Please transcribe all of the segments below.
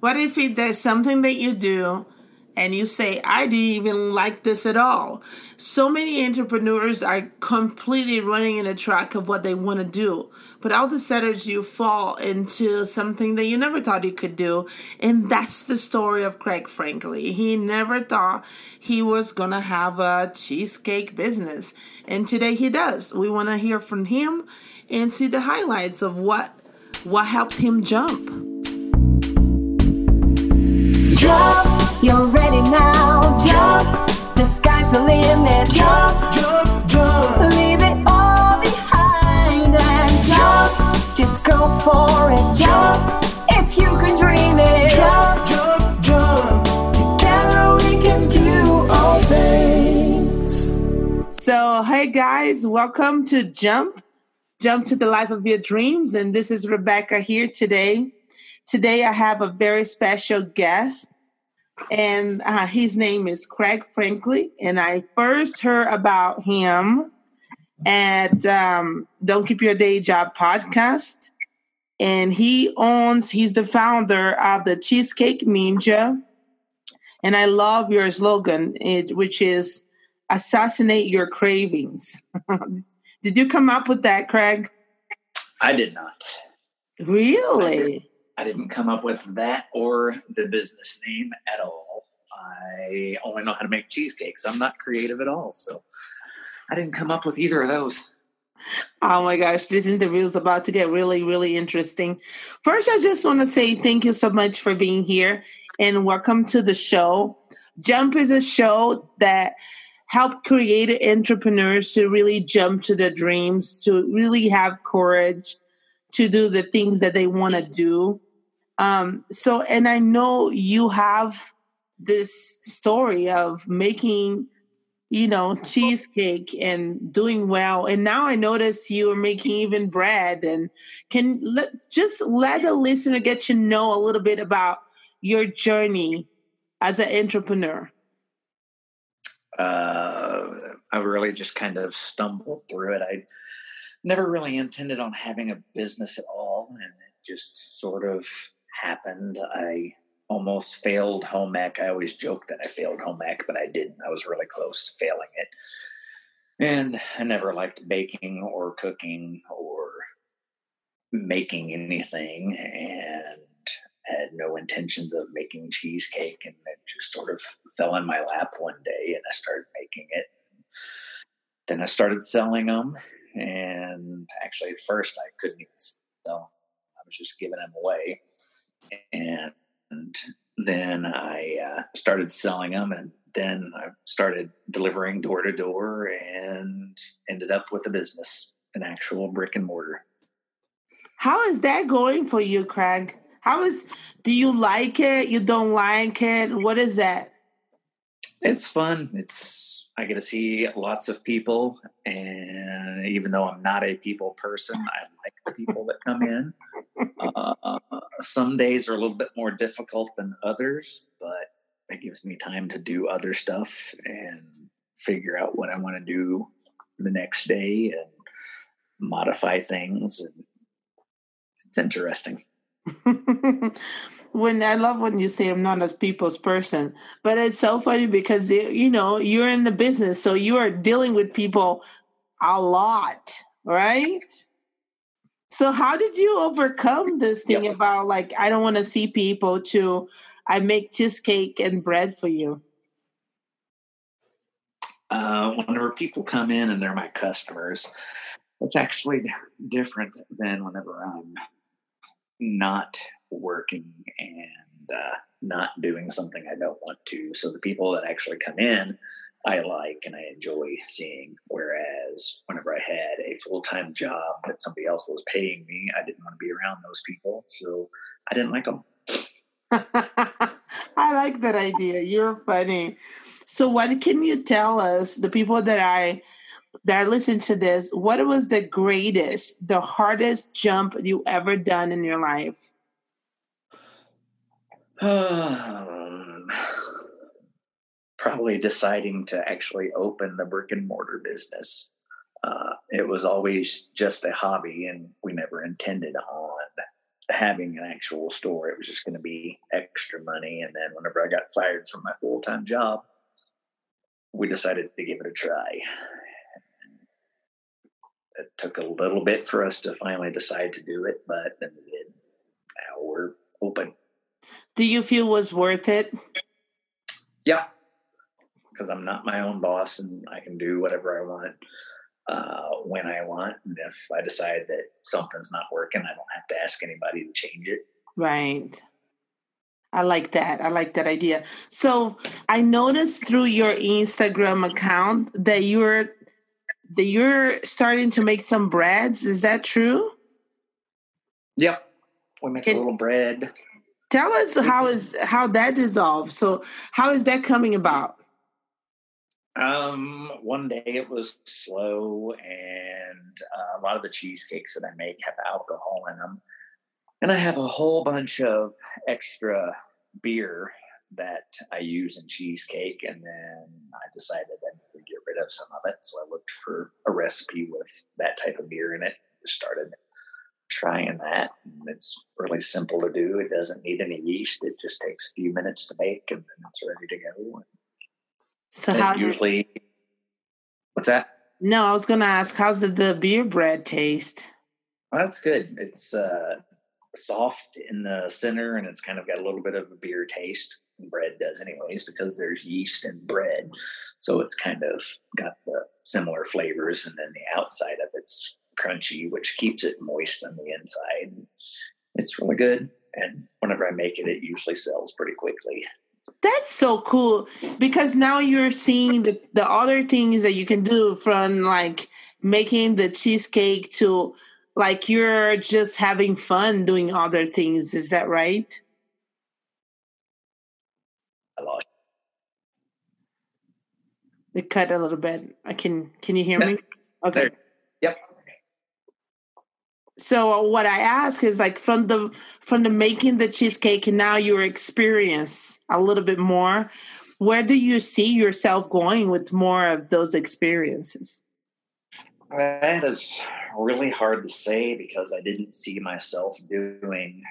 What if it, there's something that you do and you say, I didn't even like this at all? So many entrepreneurs are completely running in a track of what they want to do. But all of a sudden, you fall into something that you never thought you could do. And that's the story of Craig Franklin. He never thought he was going to have a cheesecake business. And today he does. We want to hear from him and see the highlights of what what helped him jump. Jump, you're ready now. Jump, the sky's the limit. Jump, jump, jump. Leave it all behind and jump. Just go for it. Jump, if you can dream it. Jump, jump, jump. Together we can do all things. So, hey guys, welcome to Jump. Jump to the life of your dreams. And this is Rebeca here today. Today, I have a very special guest, and uh, his name is Craig Franklin. And I first heard about him at um, Don't Keep Your Day Job podcast. And he owns, he's the founder of the Cheesecake Ninja. And I love your slogan, it, which is assassinate your cravings. did you come up with that, Craig? I did not. Really? I didn't come up with that or the business name at all. I only know how to make cheesecakes. I'm not creative at all. So I didn't come up with either of those. Oh my gosh, this interview is about to get really, really interesting. First, I just want to say thank you so much for being here and welcome to the show. Jump is a show that help creative entrepreneurs to really jump to their dreams, to really have courage to do the things that they want to do. Um, so, and I know you have this story of making, you know, cheesecake and doing well. And now I notice you are making even bread. And can let, just let the listener get to know a little bit about your journey as an entrepreneur. Uh, I really just kind of stumbled through it. I never really intended on having a business at all, and just sort of happened. I almost failed home ec. I always joke that I failed home ec, but I didn't. I was really close to failing it. And I never liked baking or cooking or making anything and had no intentions of making cheesecake and it just sort of fell in my lap one day and I started making it. Then I started selling them and actually at first I couldn't even sell. I was just giving them away and then I uh, started selling them, and then I started delivering door to door, and ended up with a business, an actual brick and mortar. How is that going for you, Craig? How is? Do you like it? You don't like it? What is that? It's fun. It's I get to see lots of people, and even though I'm not a people person, I like the people that come in. Uh, some days are a little bit more difficult than others, but it gives me time to do other stuff and figure out what I want to do the next day and modify things. And it's interesting. when I love when you say I'm not a people's person, but it's so funny because you know you're in the business, so you are dealing with people a lot, right? So how did you overcome this thing yes. about like I don't want to see people to I make cheesecake and bread for you? Uh, whenever people come in and they're my customers, it's actually different than whenever I'm not working and uh, not doing something I don't want to. So the people that actually come in, I like and I enjoy seeing. Whereas whenever I had a full time job that somebody else was paying me, I didn't want to be around those people. So I didn't like them. I like that idea. You're funny. So what can you tell us, the people that I that listen to this, what was the greatest, the hardest jump you ever done in your life? Probably deciding to actually open the brick and mortar business. Uh, it was always just a hobby, and we never intended on having an actual store. It was just going to be extra money. And then whenever I got fired from my full time job, we decided to give it a try. It took a little bit for us to finally decide to do it, but then we did. Now we're open. Do you feel was worth it? Yeah, because I'm not my own boss and I can do whatever I want uh, when I want. And if I decide that something's not working, I don't have to ask anybody to change it. Right. I like that. I like that idea. So I noticed through your Instagram account that you're that you're starting to make some breads. Is that true? Yep. We make Can, a little bread. Tell us how is how that dissolved. So how is that coming about? Um, one day it was slow, and uh, a lot of the cheesecakes that I make have alcohol in them, and I have a whole bunch of extra beer that I use in cheesecake, and then I decided I need to get rid of some of it. So I looked for a recipe with that type of beer in it. Started trying that. And it's really simple to do. It doesn't need any yeast. It just takes a few minutes to make, and then it's ready to go. So how usually? Did, what's that? No, I was going to ask, how's the, the beer bread taste? Well, that's good. It's uh, soft in the center, and it's kind of got a little bit of a beer taste. Bread does, anyways, because there's yeast in bread, so it's kind of got the similar flavors, and then the outside of it's crunchy, which keeps it moist on the inside. It's really good, and whenever I make it, it usually sells pretty quickly. That's so cool because now you're seeing the, the other things that you can do from like making the cheesecake to like you're just having fun doing other things. Is that right? I lost. It cut a little bit. I can. Can you hear me? Okay. There. So what I ask is like from the from the making the cheesecake and now your experience a little bit more, where do you see yourself going with more of those experiences? That is really hard to say because I didn't see myself doing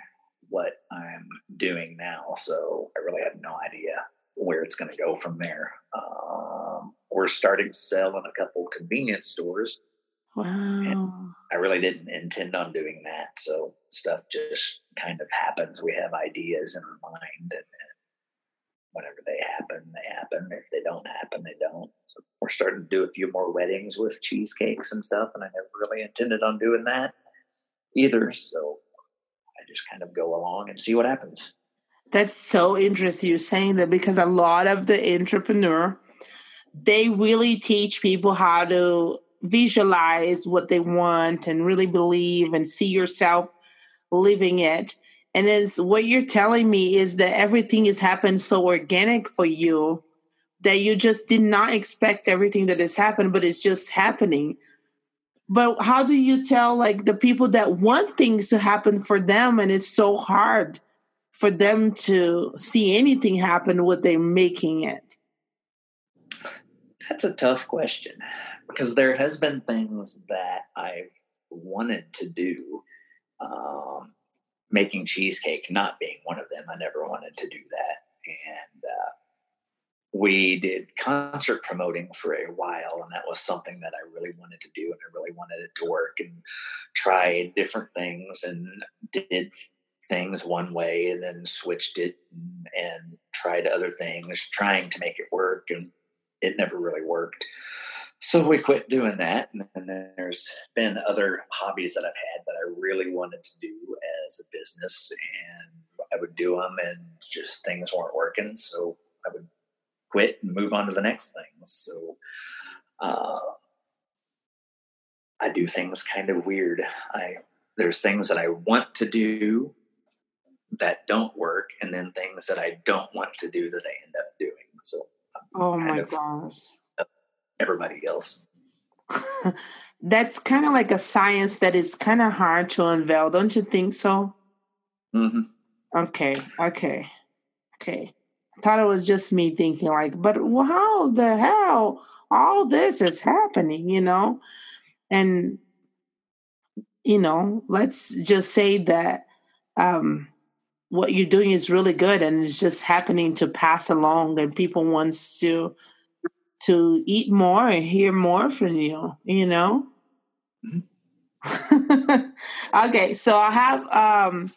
what I'm doing now. So I really have no idea where it's going to go from there. Um, we're starting to sell in a couple convenience stores Wow. And I really didn't intend on doing that. So stuff just kind of happens. We have ideas in our mind, and whenever they happen, they happen. If they don't happen, they don't. So we're starting to do a few more weddings with cheesecakes and stuff, and I never really intended on doing that either. So I just kind of go along and see what happens. That's so interesting. You're saying that because a lot of the entrepreneur, they really teach people how to visualize what they want and really believe and see yourself living it. And as what you're telling me is that everything has happened so organic for you that you just did not expect everything that has happened, but it's just happening. But how do you tell like the people that want things to happen for them and it's so hard for them to see anything happen what they're making it? That's a tough question because there has been things that I've wanted to do. Um, making cheesecake not being one of them. I never wanted to do that, and uh, we did concert promoting for a while, and that was something that I really wanted to do, and I really wanted it to work, and tried different things, and did things one way, and then switched it and, and tried other things, trying to make it work, and it never really worked so we quit doing that and then there's been other hobbies that i've had that i really wanted to do as a business and i would do them and just things weren't working so i would quit and move on to the next thing. So uh, i do things kind of weird. I there's things that i want to do that don't work and then things that i don't want to do that i end up doing. So I'm oh my gosh everybody else. That's kind of like a science that is kind of hard to unveil, don't you think so? Mm-hmm. Okay, okay, okay. I thought it was just me thinking, like, but how the hell all this is happening, you know? And, you know, let's just say that um, what you're doing is really good and it's just happening to pass along and people wants to to eat more and hear more from you you know? Mm-hmm. okay so i have um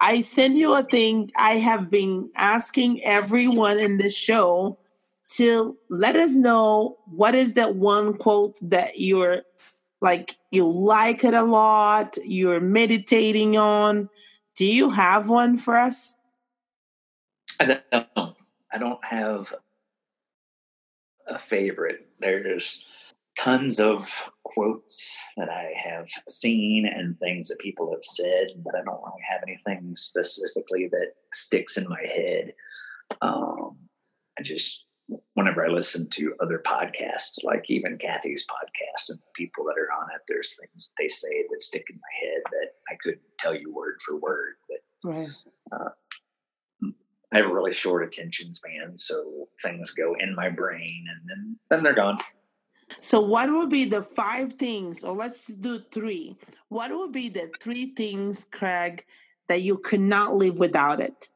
i send you a thing. I have been asking everyone in this show to let us know what is that one quote that you're like you like it a lot you're meditating on. Do you have one for us? I don't. I don't have a favorite there's tons of quotes that i have seen and things that people have said but i don't really have anything specifically that sticks in my head um, i just whenever I listen to other podcasts, like even Cathy's podcast and the people that are on it, there's things they say that stick in my head that I couldn't tell you word for word. But right. uh, I have a really short attention span, so things go in my brain and then then they're gone. So, what would be the five things, or let's do three? What would be the three things, Craig, that you could not live without it?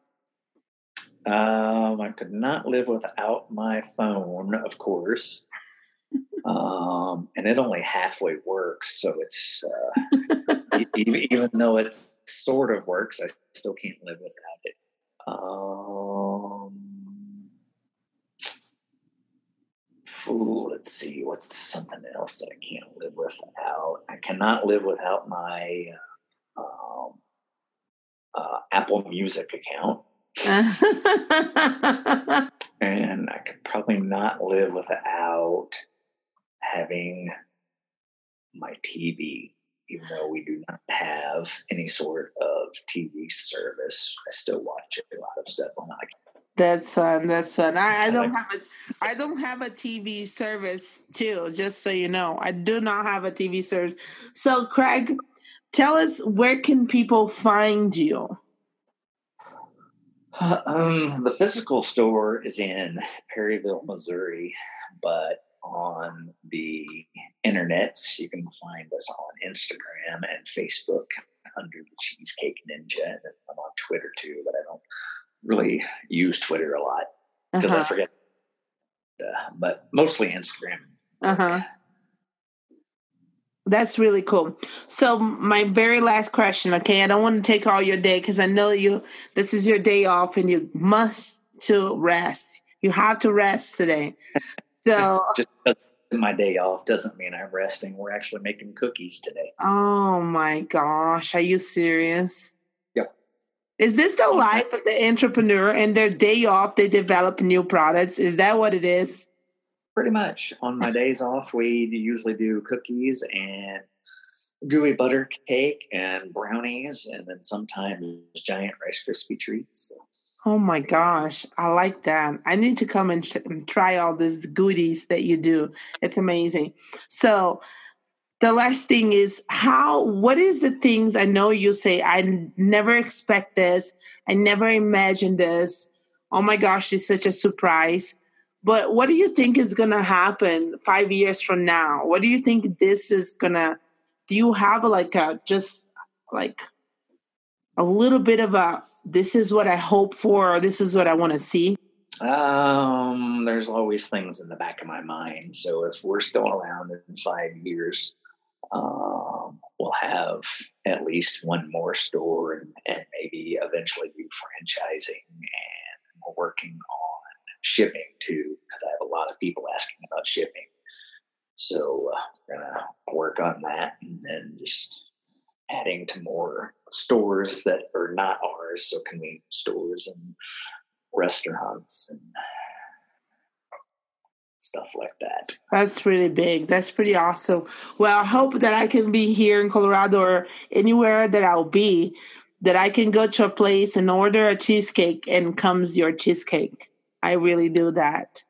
Um, I could not live without my phone, of course. Um, and it only halfway works, so it's uh, even, even though it sort of works, I still can't live without it. Um, ooh, let's see, what's something else that I can't live without? I cannot live without my um, uh, Apple Music account. and I could probably not live without having my TV, even though we do not have any sort of TV service. I still watch a lot of stuff on like that's fun. That's fun. I, I don't have a I don't have a TV service too, just so you know. I do not have a TV service. So Craig, tell us where can people find you? Um, the physical store is in Perryville, Missouri, but on the internet, you can find us on Instagram and Facebook under the Cheesecake Ninja. And I'm on Twitter too, but I don't really use Twitter a lot because uh-huh. I forget. Uh, but mostly Instagram. Uh huh. That's really cool. So my very last question, okay? I don't want to take all your day because I know you this is your day off and you must to rest. You have to rest today. So just my day off doesn't mean I'm resting. We're actually making cookies today. Oh my gosh. Are you serious? Yeah. Is this the mm-hmm. life of the entrepreneur and their day off they develop new products? Is that what it is? Pretty much. On my days off, we usually do cookies and gooey butter cake and brownies, and then sometimes giant Rice Krispie treats. Oh my gosh, I like that. I need to come and, ch- and try all these goodies that you do. It's amazing. So, the last thing is how what is the things i know you say i never expect this i never imagined this oh my gosh it's such a surprise but what do you think is going to happen five years from now? What do you think this is going to? Do you have like a just like a little bit of a this is what I hope for or this is what I want to see? Um, there's always things in the back of my mind. So if we're still around in five years, um, we'll have at least one more store and, and maybe eventually do franchising. And we're working on shipping too, because I have a lot of people asking about shipping. So uh, we're gonna work on that, and then just adding to more stores that are not ours, so convenience stores and restaurants and stuff like that. That's really big. That's pretty awesome. Well, I hope that I can be here in Colorado or anywhere that I'll be, that I can go to a place and order a cheesecake and comes your cheesecake. I really do that.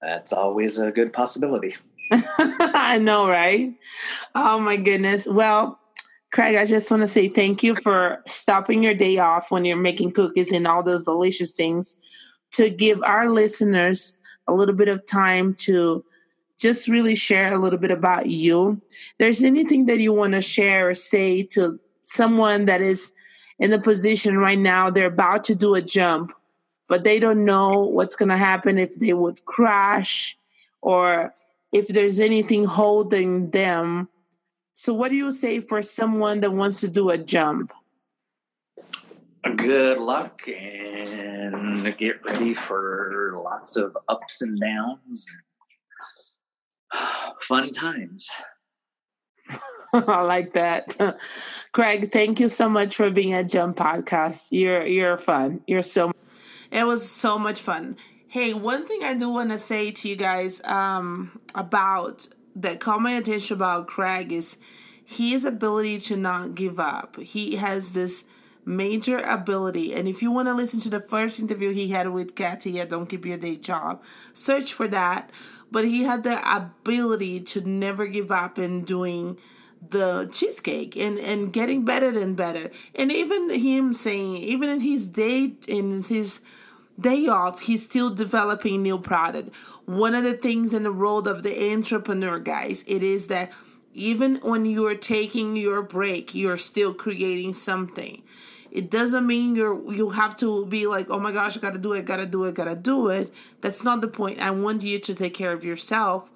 That's always a good possibility. I know, right? Oh my goodness. Well, Craig, I just want to say thank you for stopping your day off when you're making cookies and all those delicious things to give our listeners a little bit of time to just really share a little bit about you. There's anything that you want to share or say to someone that is in a position right now, they're about to do a jump, but they don't know what's going to happen if they would crash or if there's anything holding them. So, what do you say for someone that wants to do a jump? Good luck and get ready for lots of ups and downs. Fun times. I like that. Craig, thank you so much for being at Jump Podcast. You're you're fun. You're so It was so much fun. Hey, one thing I do want to say to you guys um, about that caught my attention about Craig is his ability to not give up. He has this major ability. And if you want to listen to the first interview he had with Cathy at Don't Keep Your Day Job, search for that. But he had the ability to never give up in doing the cheesecake and and getting better and better. And even him saying, even in his day in his day off, he's still developing new product. One of the things in the role of the entrepreneur, guys, it is that even when you're taking your break, you're still creating something. It doesn't mean you're you have to be like, oh my gosh, I gotta do it, gotta do it, gotta do it. That's not the point. I want you to take care of yourself.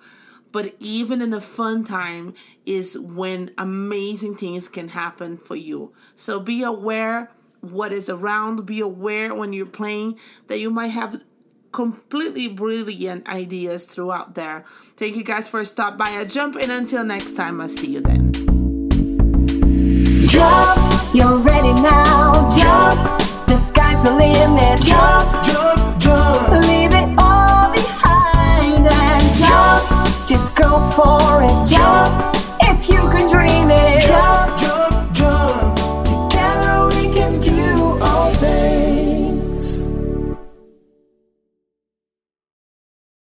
But even in a fun time is when amazing things can happen for you. So be aware what is around. Be aware when you're playing that you might have completely brilliant ideas throughout there. Thank you guys for stop by a jump and until next time I'll see you then. Jump, you're ready now. Jump, the sky's the limit. Jump, jump, jump. Leave it all behind and jump. Just go for it. Jump, if you can dream it. Jump